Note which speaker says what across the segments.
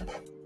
Speaker 1: Okay.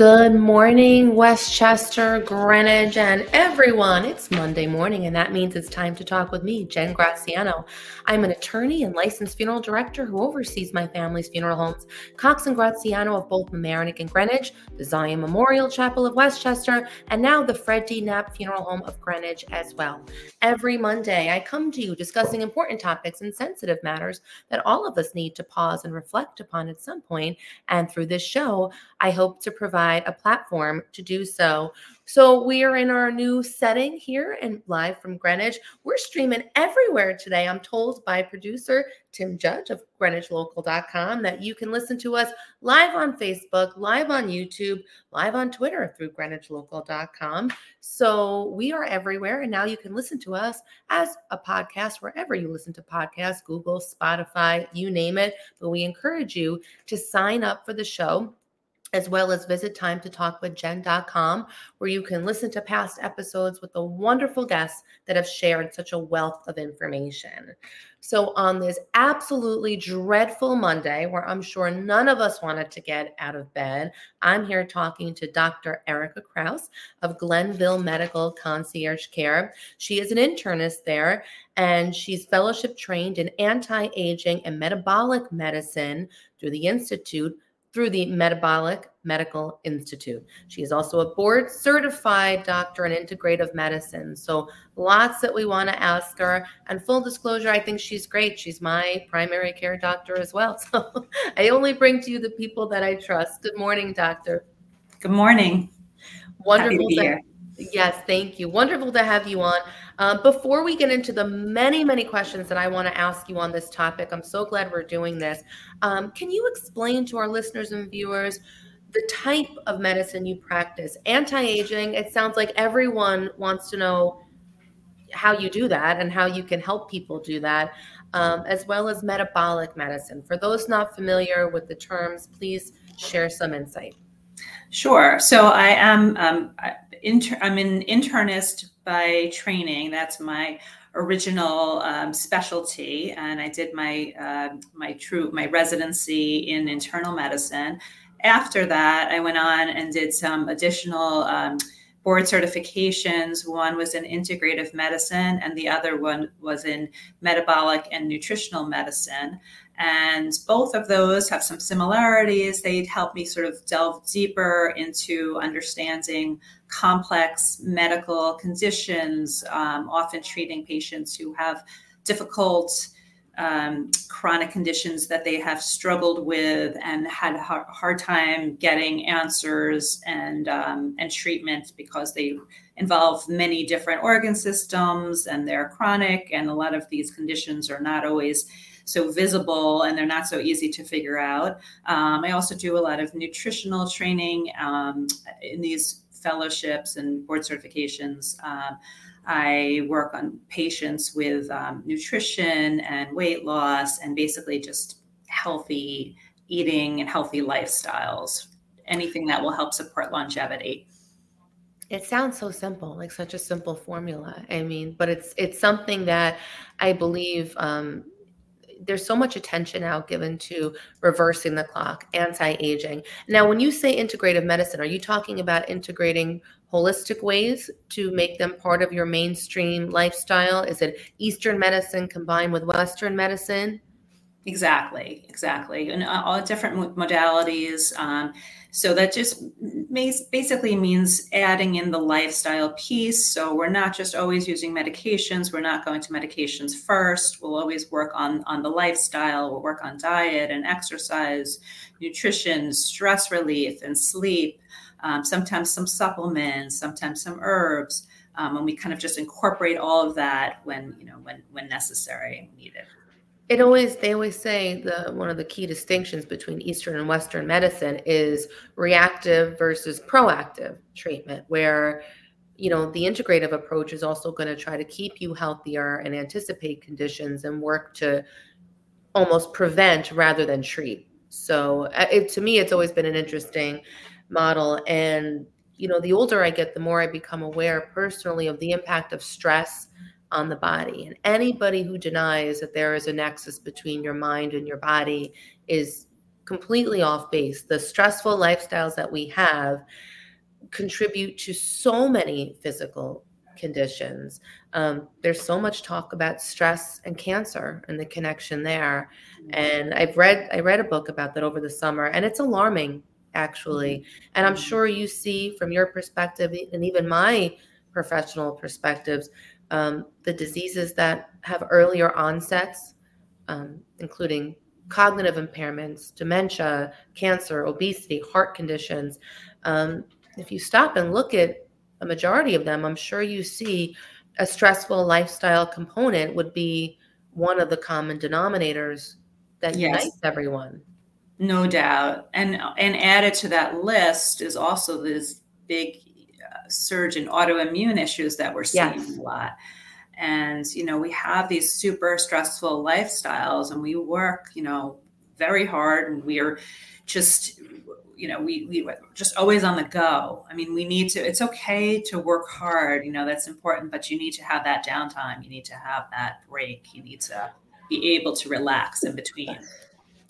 Speaker 1: Good morning, Westchester, Greenwich, and everyone. It's Monday morning, and that means it's time to talk with me, Jen Graziano. I'm an attorney and licensed funeral director who oversees my family's funeral homes, Cox and Graziano of both Mamaroneck and Greenwich, the Zion Memorial Chapel of Westchester, and now the Fred D. Knapp Funeral Home of Greenwich as well. Every Monday, I come to you discussing important topics and sensitive matters that all of us need to pause and reflect upon at some point. And through this show, I hope to provide provide a platform to do so. So we are in our new setting here and live from Greenwich. We're streaming everywhere today. I'm told by producer Tim Judge of GreenwichLocal.com that you can listen to us live on Facebook, live on YouTube, live on Twitter through GreenwichLocal.com. So we are everywhere, and now you can listen to us as a podcast wherever you listen to podcasts, Google, Spotify, you name it. But we encourage you to sign up for the show as well as visit time to talk with timetotalkwithjen.com, where you can listen to past episodes with the wonderful guests that have shared such a wealth of information. So, on this absolutely dreadful Monday, where I'm sure none of us wanted to get out of bed, I'm here talking to Dr. Erica Krauss of Glenville Medical Concierge Care. She is an internist there, and she's fellowship trained in anti aging and metabolic medicine through the Institute through the Metabolic Medical Institute. She is also a board certified doctor in integrative medicine. So, lots that we want to ask her. And full disclosure, I think she's great. She's my primary care doctor as well. So, I only bring to you the people that I trust. Good morning, doctor.
Speaker 2: Good morning.
Speaker 1: Wonderful to be here. Yes, thank you. Wonderful to have you on. Uh, before we get into the many, many questions that I want to ask you on this topic, I'm so glad we're doing this. Um, can you explain to our listeners and viewers the type of medicine you practice? Anti aging, it sounds like everyone wants to know how you do that and how you can help people do that, um, as well as metabolic medicine. For those not familiar with the terms, please share some insight.
Speaker 2: Sure. So I am um, inter- I'm an internist by training. That's my original um, specialty, and I did my uh, my true my residency in internal medicine. After that, I went on and did some additional um, board certifications. One was in integrative medicine, and the other one was in metabolic and nutritional medicine. And both of those have some similarities. They help me sort of delve deeper into understanding complex medical conditions, um, often treating patients who have difficult um, chronic conditions that they have struggled with and had a hard time getting answers and um, and treatment because they involve many different organ systems and they're chronic and a lot of these conditions are not always so visible and they're not so easy to figure out. Um, I also do a lot of nutritional training um, in these fellowships and board certifications. Um, I work on patients with um, nutrition and weight loss and basically just healthy eating and healthy lifestyles, anything that will help support longevity.
Speaker 1: It sounds so simple, like such a simple formula. I mean, but it's it's something that I believe um, there's so much attention now given to reversing the clock, anti-aging. Now, when you say integrative medicine, are you talking about integrating holistic ways to make them part of your mainstream lifestyle? Is it Eastern medicine combined with Western medicine?
Speaker 2: Exactly, exactly, and uh, all different modalities. Um, so that just basically means adding in the lifestyle piece. So we're not just always using medications. We're not going to medications first. We'll always work on on the lifestyle. We'll work on diet and exercise, nutrition, stress relief, and sleep. Um, sometimes some supplements, sometimes some herbs, um, and we kind of just incorporate all of that when you know when when necessary and needed
Speaker 1: it always they always say the one of the key distinctions between eastern and western medicine is reactive versus proactive treatment where you know the integrative approach is also going to try to keep you healthier and anticipate conditions and work to almost prevent rather than treat. So uh, it, to me it's always been an interesting model. And you know the older i get the more i become aware personally of the impact of stress on the body. And anybody who denies that there is a nexus between your mind and your body is completely off base. The stressful lifestyles that we have contribute to so many physical conditions. Um, there's so much talk about stress and cancer and the connection there. And I've read I read a book about that over the summer, and it's alarming actually. Mm-hmm. And I'm sure you see from your perspective, and even my professional perspectives, um, the diseases that have earlier onsets, um, including cognitive impairments, dementia, cancer, obesity, heart conditions. Um, if you stop and look at a majority of them, I'm sure you see a stressful lifestyle component would be one of the common denominators that yes. unites everyone.
Speaker 2: No doubt. And and added to that list is also this big surge in autoimmune issues that we're seeing yes. a lot. And you know, we have these super stressful lifestyles and we work, you know, very hard and we're just you know we we just always on the go. I mean we need to it's okay to work hard you know that's important but you need to have that downtime. You need to have that break. You need to be able to relax in between.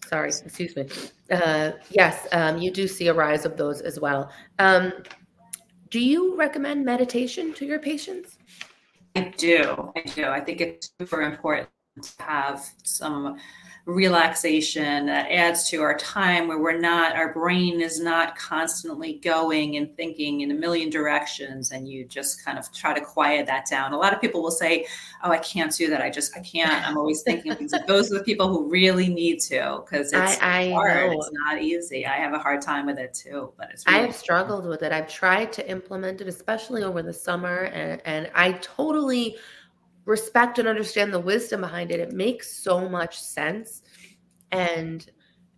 Speaker 1: Sorry excuse me. Uh, yes um, you do see a rise of those as well. Um, do you recommend meditation to your patients?
Speaker 2: I do i do. I think it's super important to have some relaxation that adds to our time where we're not our brain is not constantly going and thinking in a million directions and you just kind of try to quiet that down. A lot of people will say oh i can't do that. I just i can't. I'm always thinking things. Those are the people who really need to because it's I, I hard. know. it's not easy. I have a hard time with it too but it's
Speaker 1: really i have struggled with it. I've tried to implement it especially over the summer and, and i totally respect and understand the wisdom behind it. It makes so much sense. And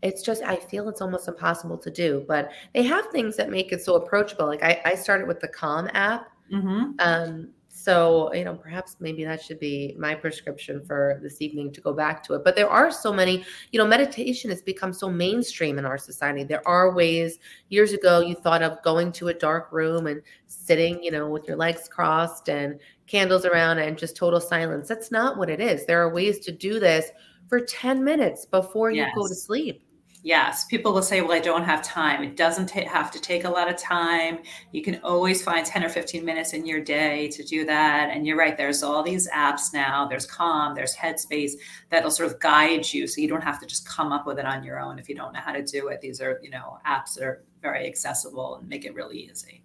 Speaker 1: it's just, I feel it's almost impossible to do, but they have things that make it so approachable. Like I, I started with the Calm app. Mm-hmm. Um, so, you know, perhaps maybe that should be my prescription for this evening to go back to it. But there are so many, you know, meditation has become so mainstream in our society. There are ways, years ago, you thought of going to a dark room and sitting, you know, with your legs crossed and candles around and just total silence. That's not what it is. There are ways to do this for 10 minutes before you yes. go to sleep.
Speaker 2: Yes, people will say, Well, I don't have time. It doesn't ta- have to take a lot of time. You can always find 10 or 15 minutes in your day to do that. And you're right, there's all these apps now. There's Calm, there's Headspace that'll sort of guide you so you don't have to just come up with it on your own if you don't know how to do it. These are, you know, apps that are very accessible and make it really easy.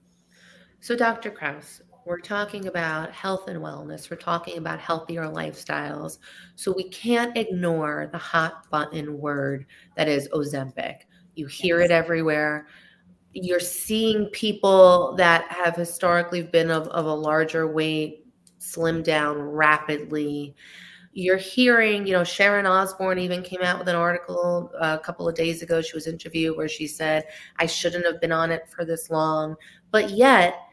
Speaker 1: So, Dr. Krauss, we're talking about health and wellness. We're talking about healthier lifestyles. So we can't ignore the hot button word that is Ozempic. You hear it everywhere. You're seeing people that have historically been of, of a larger weight slim down rapidly. You're hearing, you know, Sharon Osbourne even came out with an article uh, a couple of days ago. She was interviewed where she said, I shouldn't have been on it for this long. But yet,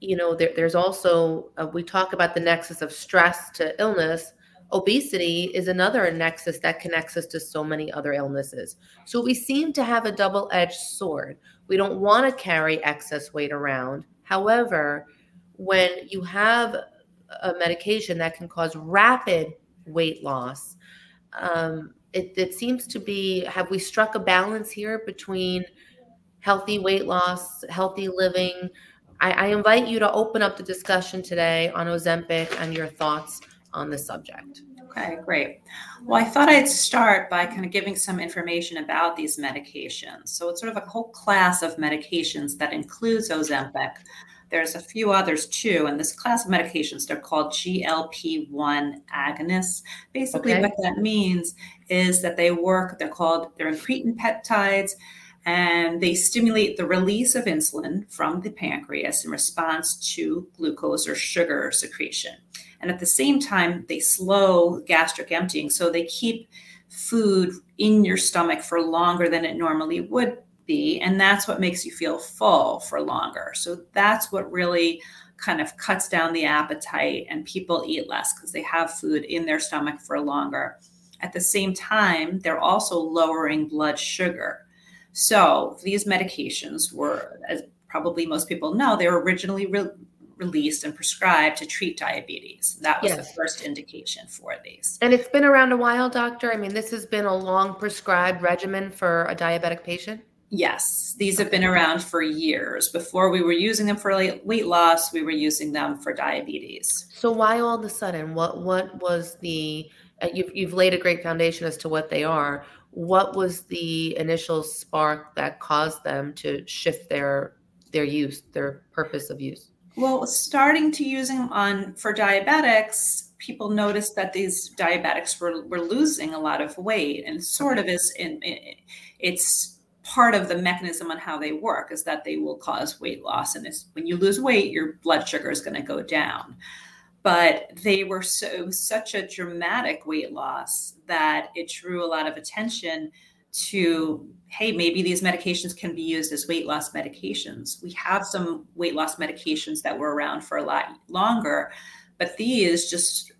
Speaker 1: you know, there, there's also, uh, we talk about the nexus of stress to illness. Obesity is another nexus that connects us to so many other illnesses. So we seem to have a double edged sword. We don't want to carry excess weight around. However, when you have a medication that can cause rapid weight loss, um, it, it seems to be have we struck a balance here between healthy weight loss, healthy living? I, I invite you to open up the discussion today on Ozempic and your thoughts on the subject.
Speaker 2: Okay, great. Well, I thought I'd start by kind of giving some information about these medications. So it's sort of a whole class of medications that includes Ozempic. There's a few others too, and this class of medications they're called GLP-1 agonists. Basically, okay. what that means is that they work. They're called they're incretin peptides and they stimulate the release of insulin from the pancreas in response to glucose or sugar secretion. And at the same time, they slow gastric emptying. So they keep food in your stomach for longer than it normally would be. And that's what makes you feel full for longer. So that's what really kind of cuts down the appetite and people eat less because they have food in their stomach for longer. At the same time, they're also lowering blood sugar. So these medications were, as probably most people know, they were originally re- released and prescribed to treat diabetes. That was
Speaker 1: Yes.
Speaker 2: the first indication for these.
Speaker 1: And it's been around a while, doctor. I mean, this has been a long prescribed regimen for a diabetic patient.
Speaker 2: Yes, these have been around for years. Before we were using them for weight loss, we were using them for diabetes.
Speaker 1: So why all of a sudden? What what was the uh, you've you've laid a great foundation as to what they are. What was the initial spark that caused them to shift their their use, their purpose of use?
Speaker 2: Well, starting to using them on for diabetics, people noticed that these diabetics were, were losing a lot of weight, and sort of is in, in it's part of the mechanism on how they work is that they will cause weight loss, and it's, when you lose weight, your blood sugar is going to go down. But they were so such a dramatic weight loss that it drew a lot of attention to hey maybe these medications can be used as weight loss medications. We have some weight loss medications that were around for a lot longer but these just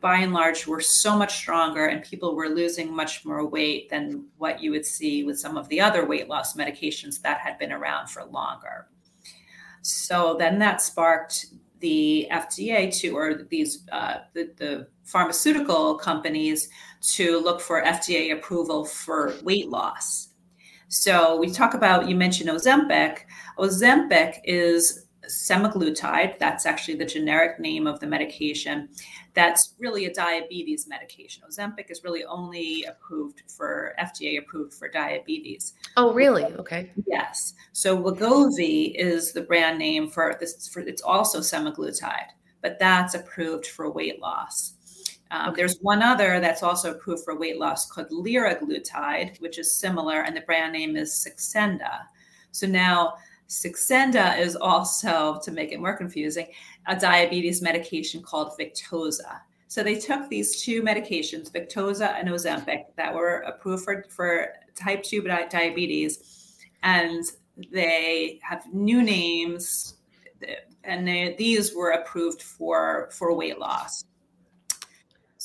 Speaker 2: by and large were so much stronger and people were losing much more weight than what you would see with some of the other weight loss medications that had been around for longer. So then that sparked the FDA to, or these uh, the, the pharmaceutical companies to look for FDA approval for weight loss. So we talk about you mentioned Ozempic. Ozempic is semaglutide. That's actually the generic name of the medication. That's really a diabetes medication. Ozempic is really only approved for FDA approved for diabetes.
Speaker 1: Oh, really? Okay.
Speaker 2: Yes. So Wegovy is the brand name for this. For it's also semaglutide, but that's approved for weight loss. Um,
Speaker 1: Okay.
Speaker 2: There's one other that's also approved for weight loss called liraglutide, which is similar, and the brand name is Saxenda. So now Saxenda is also, to make it more confusing, a diabetes medication called Victoza. So they took these two medications, Victoza and Ozempic, that were approved for, for type 2 diabetes, and they have new names, and they, these were approved for, for weight loss.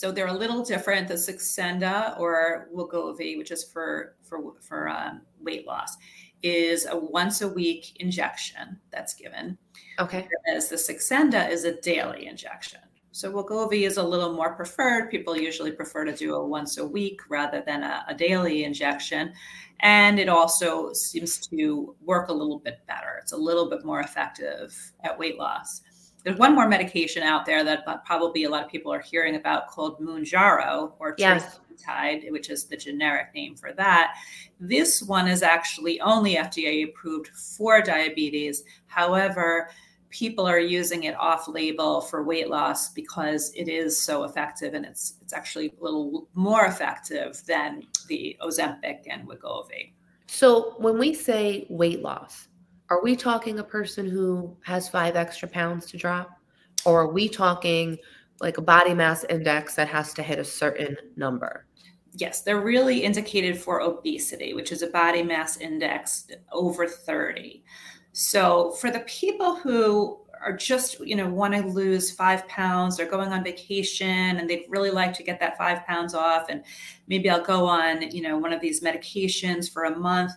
Speaker 2: So they're a little different. The Saxenda or Wegovy, which is for for for um, weight loss, is a once a week injection that's given.
Speaker 1: Okay.
Speaker 2: Whereas the Saxenda is a daily injection. So Wegovy is a little more preferred. People usually prefer to do a once a week rather than a, a daily injection. And it also seems to work a little bit better. It's a little bit more effective at weight loss. There's one more medication out there that probably a lot of people are hearing about called Mounjaro or
Speaker 1: Yes.
Speaker 2: Tirzepatide, which is the generic name for that. This one is actually only FDA approved for diabetes. However, people are using it off label for weight loss because it is so effective and it's it's actually a little more effective than the Ozempic and Wegovy.
Speaker 1: So when we say weight loss, are we talking a person who has five extra pounds to drop? Or are we talking like a body mass index that has to hit a certain number?
Speaker 2: Yes, they're really indicated for obesity, which is a body mass index over 30. So for the people who are just, you know, want to lose five pounds, they're going on vacation and they'd really like to get that five pounds off. And maybe I'll go on, you know, one of these medications for a month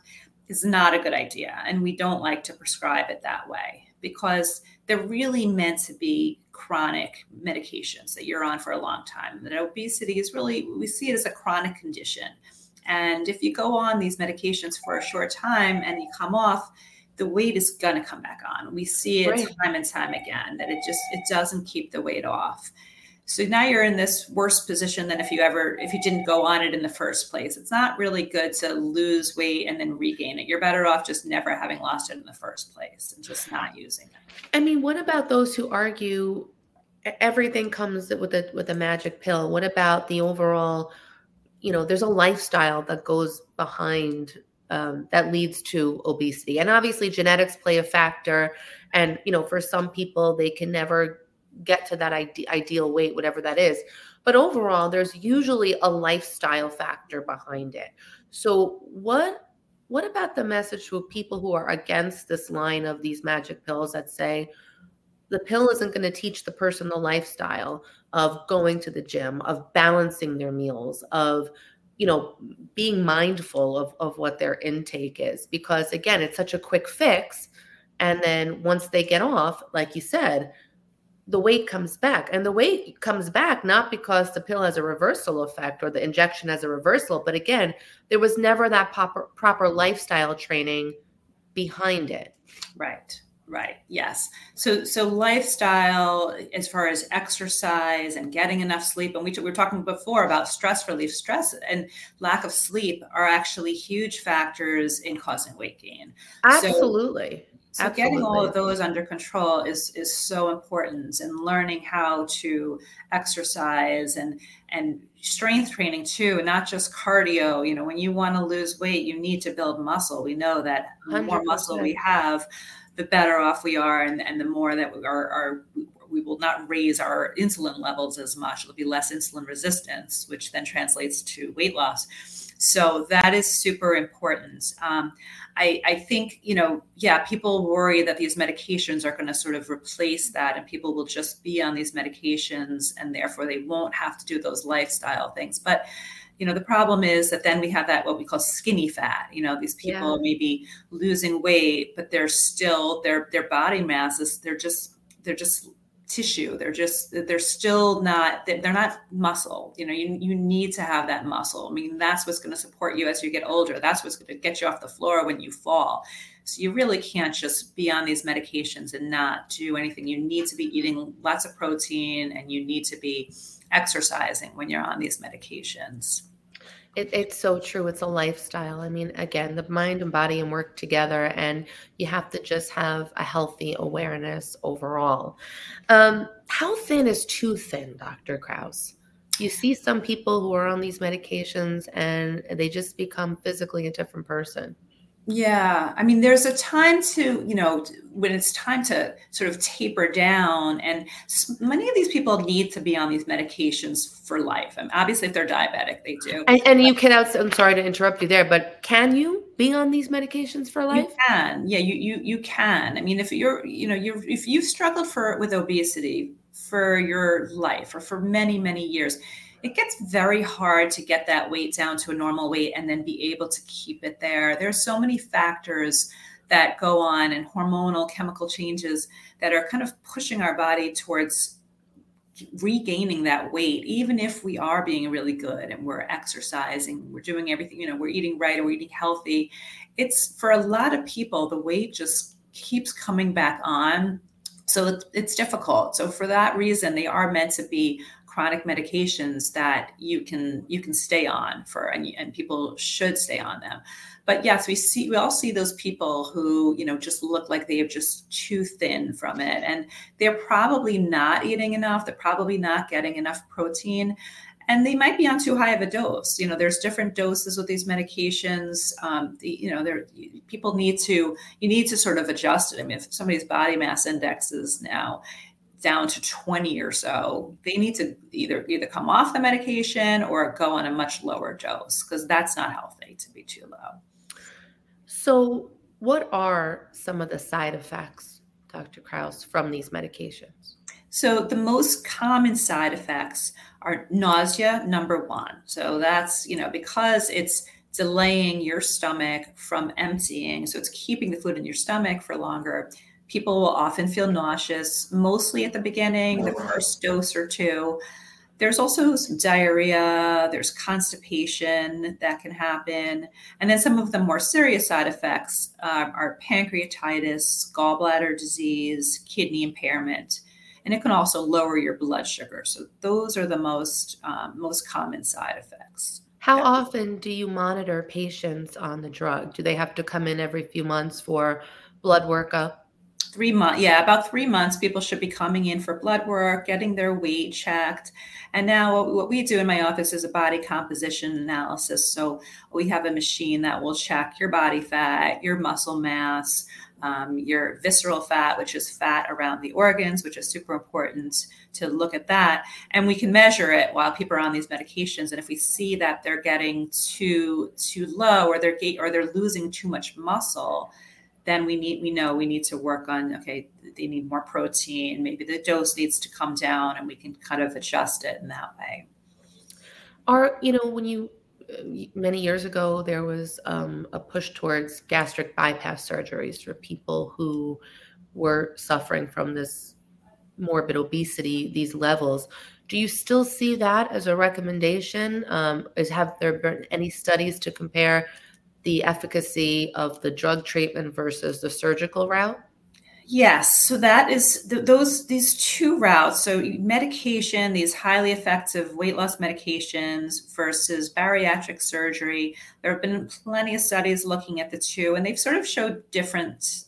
Speaker 2: is not a good idea. And we don't like to prescribe it that way because they're really meant to be chronic medications that you're on for a long time. That obesity is really, we see it as a chronic condition. And if you go on these medications for a short time and you come off, the weight is going to come back on. We see it
Speaker 1: Right.
Speaker 2: time and time again that it just it doesn't keep the weight off. So now you're in this worse position than if you ever if you didn't go on it in the first place. It's not really good to lose weight and then regain it. You're better off just never having lost it in the first place and just not using it.
Speaker 1: I mean, what about those who argue everything comes with a with a magic pill? What about the overall, you know, there's a lifestyle that goes behind um, that leads to obesity, and obviously genetics play a factor. And you know, for some people, they can never get to that ide- ideal weight, whatever that is. But overall, there's usually a lifestyle factor behind it. So what what about the message to people who are against this line of these magic pills that say the pill isn't going to teach the person the lifestyle of going to the gym, of balancing their meals, of you know being mindful of, of what their intake is because again it's such a quick fix And then once they get off, like you said, the weight comes back. And the weight comes back not because the pill has a reversal effect or the injection has a reversal, but again, there was never that proper, proper lifestyle training behind it.
Speaker 2: Right. Right. Yes. So so lifestyle as far as exercise and getting enough sleep and we, t- we were talking before about stress relief stress and lack of sleep are actually huge factors in causing weight gain.
Speaker 1: Absolutely.
Speaker 2: So, so getting all of those under control is is so important and learning how to exercise and and strength training too and not just cardio you know when you want to lose weight you need to build muscle we know that the more muscle we have the better off we are and, and the more that we are, are we will not raise our insulin levels as much. It'll be less insulin resistance, which then translates to weight loss. So that is super important. Um, I, I, think, you know, yeah, people worry that these medications are going to sort of replace that and people will just be on these medications and therefore they won't have to do those lifestyle things. But you know the problem is that then we have that what we call skinny fat you know these people yeah. may be losing weight but they're still their their body mass is they're just they're just tissue. They're just they're still not they're not muscle. You know you, you need to have that muscle. I mean that's what's going to support you as you get older. That's what's going to get you off the floor when you fall. So you really can't just be on these medications and not do anything. You need to be eating lots of protein and you need to be exercising when you're on these medications.
Speaker 1: It, it's so true. It's a lifestyle. I mean, again, the mind and body and work together, and you have to just have a healthy awareness overall. Um, how thin is too thin, Dr. Krauss? You see some people who are on these medications and they just become physically a different person.
Speaker 2: Yeah, I mean, there's a time to, you know, when it's time to sort of taper down, and many of these people need to be on these medications for life. I mean, obviously, if they're diabetic, they do.
Speaker 1: And, and you can, I'm sorry to interrupt you there, but can you be on these medications for life?
Speaker 2: You can, yeah, you you you can. I mean, if you're, you know, you're if you've struggled for with obesity for your life or for many many years it gets very hard to get that weight down to a normal weight and then be able to keep it there. There's so many factors that go on and hormonal chemical changes that are kind of pushing our body towards regaining that weight even if we are being really good and we're exercising we're doing everything you know we're eating right or we're eating healthy. It's for a lot of people the weight just keeps coming back on. So it's difficult. So for that reason they are meant to be chronic medications that you can you can stay on for and, and people should stay on them. But yes we see we all see those people who you know just look like they are just too thin from it. And they're probably not eating enough. They're probably not getting enough protein. And they might be on too high of a dose. You know there's different doses with these medications. Um, the, you know there people need to you need to sort of adjust it. I mean if somebody's body mass index is now down to 20 or so, they need to either either come off the medication or go on a much lower dose because that's not healthy to be too low.
Speaker 1: So, what are some of the side effects, Dr. Krauss, from these medications?
Speaker 2: So, the most common side effects are nausea, number one. So, that's, you know, because it's delaying your stomach from emptying. So, it's keeping the food in your stomach for longer people will often feel nauseous, mostly at the beginning, the first dose or two. There's also some diarrhea, there's constipation that can happen. And then some of the more serious side effects uh, are pancreatitis, gallbladder disease, kidney impairment. And it can also lower your blood sugar. So those are the most um, most common side effects.
Speaker 1: How often do you monitor patients on the drug? Do they have to come in every few months for blood workup?
Speaker 2: Three months yeah about three months people should be coming in for blood work getting their weight checked. And now what we do in my office is a body composition analysis. So we have a machine that will check your body fat your muscle mass um, your visceral fat which is fat around the organs which is super important to look at that. And we can measure it while people are on these medications. And if we see that they're getting too too low or they're or they're losing too much muscle then we need we know we need to work on okay they need more protein maybe the dose needs to come down and we can kind of adjust it in that way
Speaker 1: are you know when you many years ago, there was um, a push towards gastric bypass surgeries for people who were suffering from this morbid obesity, these levels. Do you still see that as a recommendation? Um, is have there been any studies to compare the efficacy of the drug treatment versus the surgical route?
Speaker 2: Yes, so that is th- those these two routes. So medication, these highly effective weight loss medications versus bariatric surgery. There have been plenty of studies looking at the two, and they've sort of showed different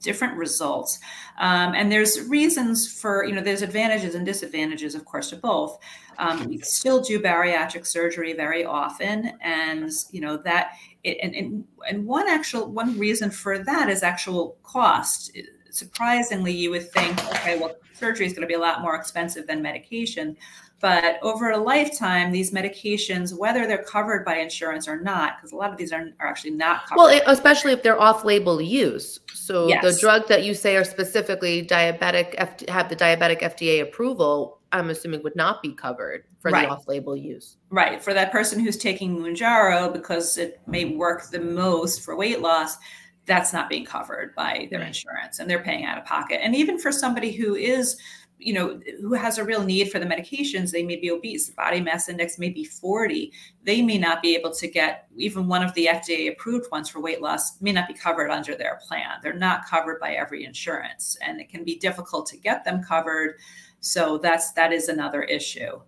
Speaker 2: different results. Um, and there's reasons for you know there's advantages and disadvantages, of course, to both. Um, we still do bariatric surgery very often, and you know that. It, and, and and one actual one reason for that is actual cost surprisingly, you would think, okay, well, surgery is going to be a lot more expensive than medication. But over a lifetime, these medications, whether they're covered by insurance or not, because a lot of these are, are actually not covered.
Speaker 1: Well, especially if they're off-label use. So yes. the drugs that you say are specifically diabetic, have the diabetic FDA approval, I'm assuming would not be covered for right. the off-label use.
Speaker 2: Right. For that person who's taking Mounjaro because it may work the most for weight loss, that's not being covered by their right. insurance and they're paying out of pocket. And even for somebody who is, you know, who has a real need for the medications, they may be obese, body mass index may be 40. They may not be able to get even one of the FDA approved ones for weight loss, may not be covered under their plan. They're not covered by every insurance and it can be difficult to get them covered. So that's that is another issue.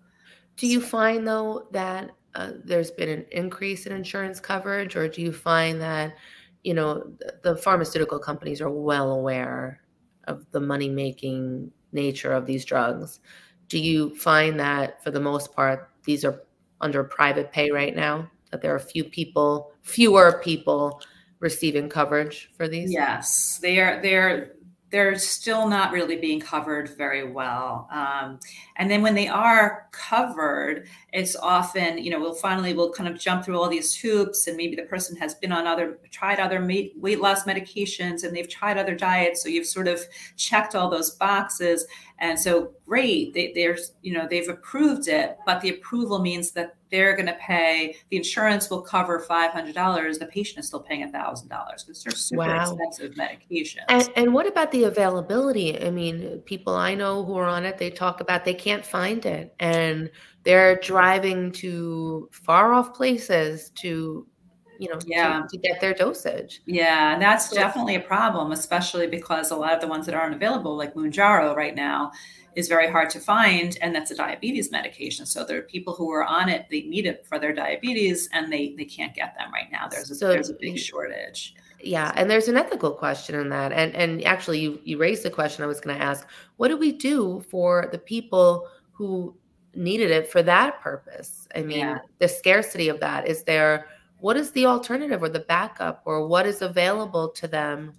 Speaker 1: Do you find though that uh, there's been an increase in insurance coverage, or do you find that you know, the pharmaceutical companies are well aware of the money making nature of these drugs. Do you find that for the most part, these are under private pay right now? That there are few people, fewer people receiving coverage for these?
Speaker 2: Yes, they are. They're they're still not really being covered very well. Um, and then when they are covered, it's often, you know, we'll finally we'll kind of jump through all these hoops, and maybe the person has been on other tried other weight loss medications, and they've tried other diets, so you've sort of checked all those boxes, and so great, they, they're you know they've approved it, but the approval means that they're going to pay the insurance will cover $500 the patient is still paying $1000 because they're super wow. expensive medications
Speaker 1: and, and, what about the availability i mean people i know who are on it they talk about they can't find it and they're driving to far off places to you know yeah. to, to get their dosage.
Speaker 2: Yeah and that's so, definitely a problem especially because a lot of the ones that aren't available like Mounjaro right now is very hard to find and that's a diabetes medication. So there are people who are on it they need it for their diabetes and they they can't get them right now. There's a, so, there's a big shortage.
Speaker 1: Yeah and there's an ethical question in that and and actually you you raised the question i was going to ask. What do we do for the people who needed it for that purpose? I mean yeah. the scarcity of that is there what is the alternative or the backup or what is available to them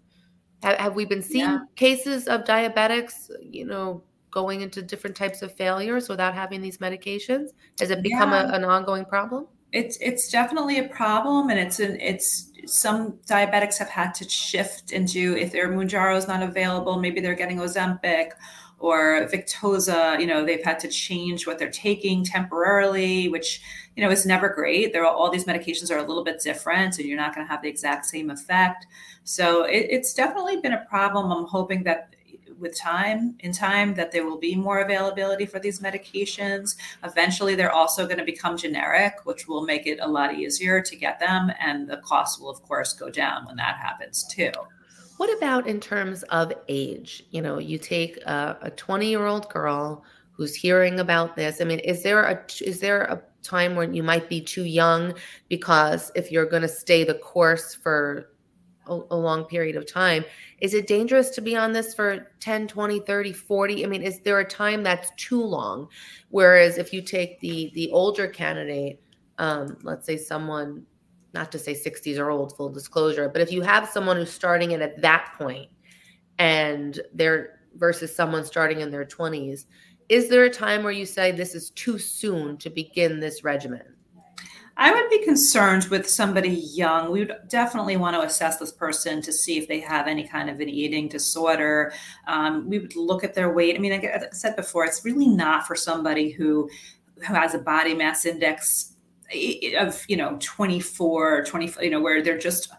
Speaker 1: have, have we been seeing yeah. cases of diabetics you know going into different types of failures without having these medications? Has it become yeah. a, an ongoing problem?
Speaker 2: It's it's definitely a problem, and it's an it's some diabetics have had to shift into if their Mounjaro is not available, maybe they're getting Ozempic or Victoza. You know, they've had to change what they're taking temporarily, which you know is never great. There are all these medications are a little bit different, and you're not going to have the exact same effect. So it, it's definitely been a problem. I'm hoping that with time in time that there will be more availability for these medications eventually they're also going to become generic which will make it a lot easier to get them and the cost will of course go down when that happens too
Speaker 1: what about in terms of age you know you take a 20 year old girl who's hearing about this i mean is there a is there a time when you might be too young because if you're going to stay the course for a, a, long period of time. Is it dangerous to be on this for 10, 20, 30, 40? I mean, is there a time that's too long? Whereas if you take the the older candidate, um, let's say someone, not to say 60s or old, full disclosure, but if you have someone who's starting it at that point and they're versus someone starting in their 20s, is there a time where you say this is too soon to begin this regimen?
Speaker 2: I would be concerned with somebody young. We would definitely want to assess this person to see if they have any kind of an eating disorder. Um, we would look at their weight. I mean, like I said before, it's really not for somebody who who has a body mass index of you know 24 20 you know where they're just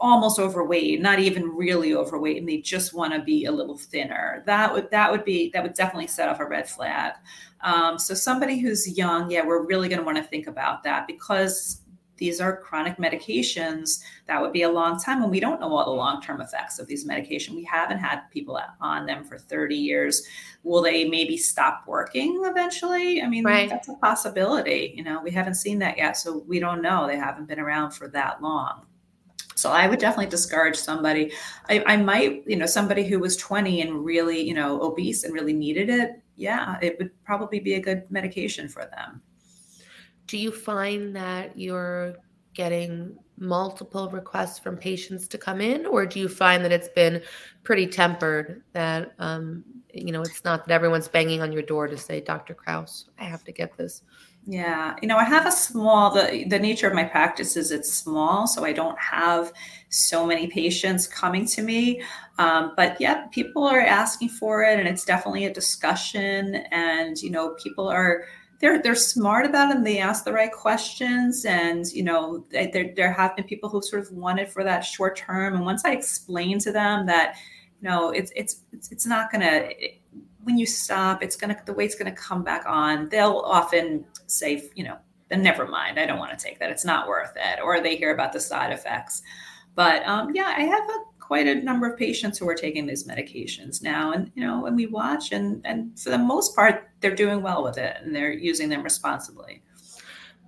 Speaker 2: almost overweight not even really overweight and they just want to be a little thinner. That would that would be that would definitely set off a red flag. Um, so somebody who's young yeah we're really going to want to think about that because these are chronic medications that would be a long time and we don't know all the long-term effects of these medication we haven't had people on them for 30 years will they maybe stop working eventually i mean right. that's a possibility you know we haven't seen that yet so we don't know they haven't been around for that long so I would definitely discourage somebody. I, I, might, you know, somebody who was 20 and really, you know, obese and really needed it. Yeah, it would probably be a good medication for them
Speaker 1: do you find that you're getting multiple requests from patients to come in or do you find that it's been pretty tempered that um, you know it's not that everyone's banging on your door to say dr krauss i have to get this
Speaker 2: yeah you know i have a small the, the nature of my practice is it's small so i don't have so many patients coming to me. Um, but yeah people are asking for it and it's definitely a discussion and you know people are they're they're smart about it and they ask the right questions and you know there, there have been people who sort of wanted for that short term. And once i explain to them that you know it's it's it's, it's not gonna when you stop it's gonna the weight's gonna come back on they'll often say you know then never mind. I don't want to take that. It's not worth it. Or they hear about the side effects. But um, yeah i have a quite a number of patients who are taking these medications now and you know and we watch and and for the most part they're doing well with it and they're using them responsibly.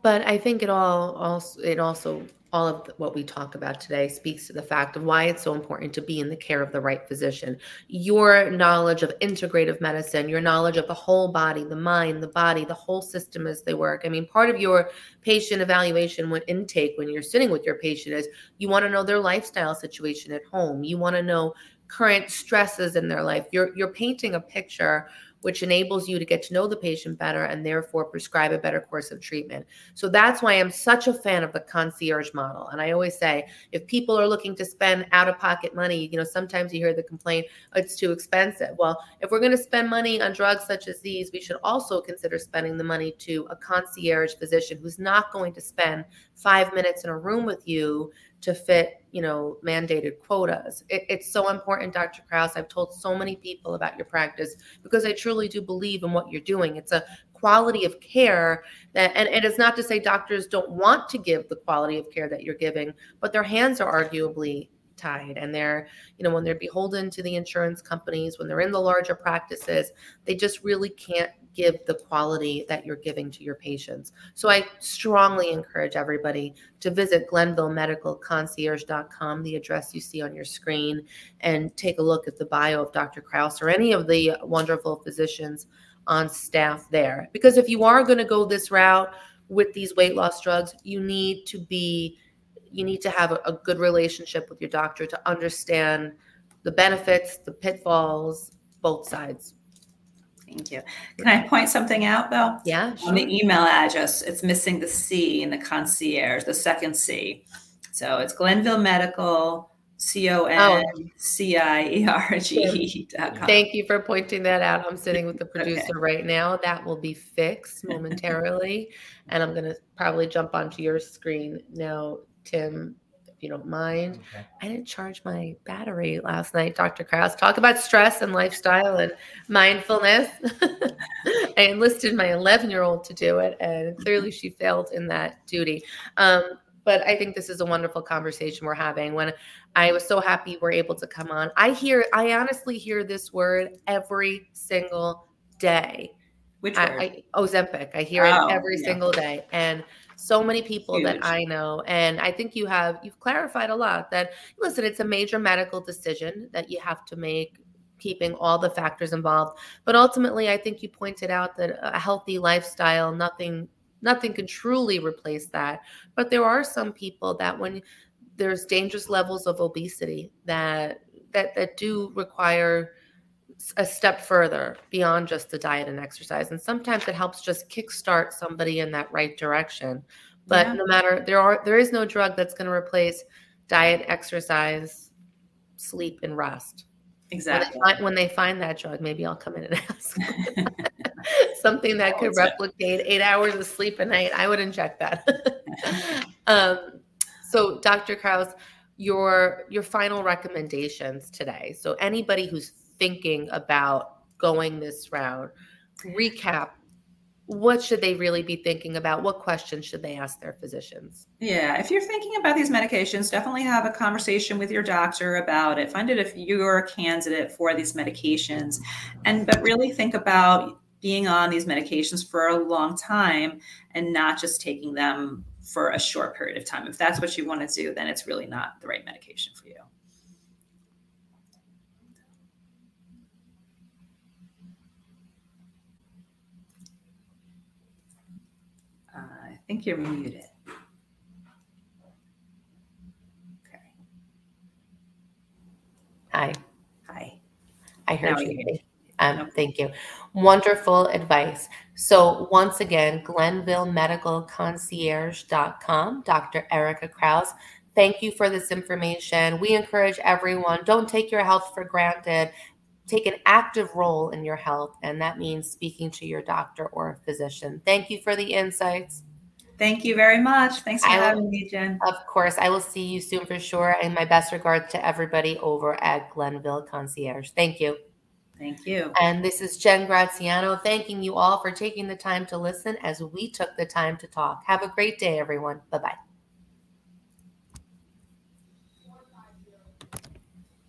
Speaker 1: But i think it all also it also all of what we talk about today speaks to the fact of why it's so important to be in the care of the right physician. Your knowledge of integrative medicine, your knowledge of the whole body, the mind, the body, the whole system as they work. I mean, part of your patient evaluation when intake when you're sitting with your patient is you want to know their lifestyle situation at home. You want to know current stresses in their life. You're you're painting a picture which enables you to get to know the patient better and therefore prescribe a better course of treatment. So that's why I'm such a fan of the concierge model. And I always say, if people are looking to spend out of pocket money, you know, sometimes you hear the complaint, it's too expensive. Well, if we're going to spend money on drugs such as these, we should also consider spending the money to a concierge physician who's not going to spend five minutes in a room with you to fit, you know, mandated quotas. It, it's so important, Dr. Krauss. I've told so many people about your practice because I truly do believe in what you're doing. It's a quality of care that, and it is not to say doctors don't want to give the quality of care that you're giving, but their hands are arguably tied and they're you know when they're beholden to the insurance companies when they're in the larger practices they just really can't give the quality that you're giving to your patients. So I strongly encourage everybody to visit GlenvilleMedicalConcierge.com, the address you see on your screen, and take a look at the bio of Dr. Krauss or any of the wonderful physicians on staff there. Because if you are going to go this route with these weight loss drugs, you need to be you need to have a, a good relationship with your doctor to understand the benefits, the pitfalls, both sides.
Speaker 2: Thank you. Can I point something out though?
Speaker 1: Yeah.
Speaker 2: Sure. On the email address, it's missing the C in the concierge, the second C. So it's Glenville Medical, C O N C I E R G E dot com.
Speaker 1: Thank you for pointing that out. I'm sitting with the producer okay. right now. That will be fixed momentarily. and I'm going to probably jump onto your screen now, Tim, you don't mind. Okay. I didn't charge my battery last night, Dr. Krauss. Talk about stress and lifestyle and mindfulness. I enlisted my 11 year old to do it, and clearly she failed in that duty. Um, but I think this is a wonderful conversation we're having. When I was so happy we're able to come on, I hear, I honestly hear this word every single day.
Speaker 2: Which? I,
Speaker 1: I, Ozempic. I hear oh, it every yeah. single day, and so many people Huge. that I know. And I think you have you've clarified a lot that listen, it's a major medical decision that you have to make keeping all the factors involved. But ultimately, I think you pointed out that a healthy lifestyle, nothing nothing can truly replace that. But there are some people that when there's dangerous levels of obesity that that that do require a step further beyond just the diet and exercise. And sometimes it helps just kickstart somebody in that right direction. But yeah. no matter there are there is no drug that's going to replace diet, exercise, sleep, and rest.
Speaker 2: Exactly.
Speaker 1: When they, find, when they find that drug, maybe I'll come in and ask. something that could replicate eight hours of sleep a night, I would inject that. um, so, Dr. Krauss, your your final recommendations today. So, anybody who's thinking about going this route, recap what should they really be thinking about? What questions should they ask their physicians?
Speaker 2: Yeah, if you're thinking about these medications, definitely have a conversation with your doctor about it. Find out if you're a candidate for these medications, and but really think about being on these medications for a long time and not just taking them for a short period of time. If that's what you want to do, then it's really not the right medication for you. Think you're muted. Okay.
Speaker 1: Hi.
Speaker 2: Hi.
Speaker 1: I heard you. Um, Thank you. Wonderful advice. So, once again, GlenvilleMedicalConcierge.com, Dr. Erica Krauss. Thank you for this information. We encourage everyone don't take your health for granted. Take an active role in your health, and that means speaking to your doctor or physician. Thank you for the insights.
Speaker 2: Thank you very much. Thanks for I having will, me, Jen.
Speaker 1: Of course. I will see you soon for sure. And my best regards to everybody over at Glenville Concierge. Thank you.
Speaker 2: Thank you.
Speaker 1: And this is Jen Graziano thanking you all for taking the time to listen as we took the time to talk. Have a great day, everyone. Bye bye.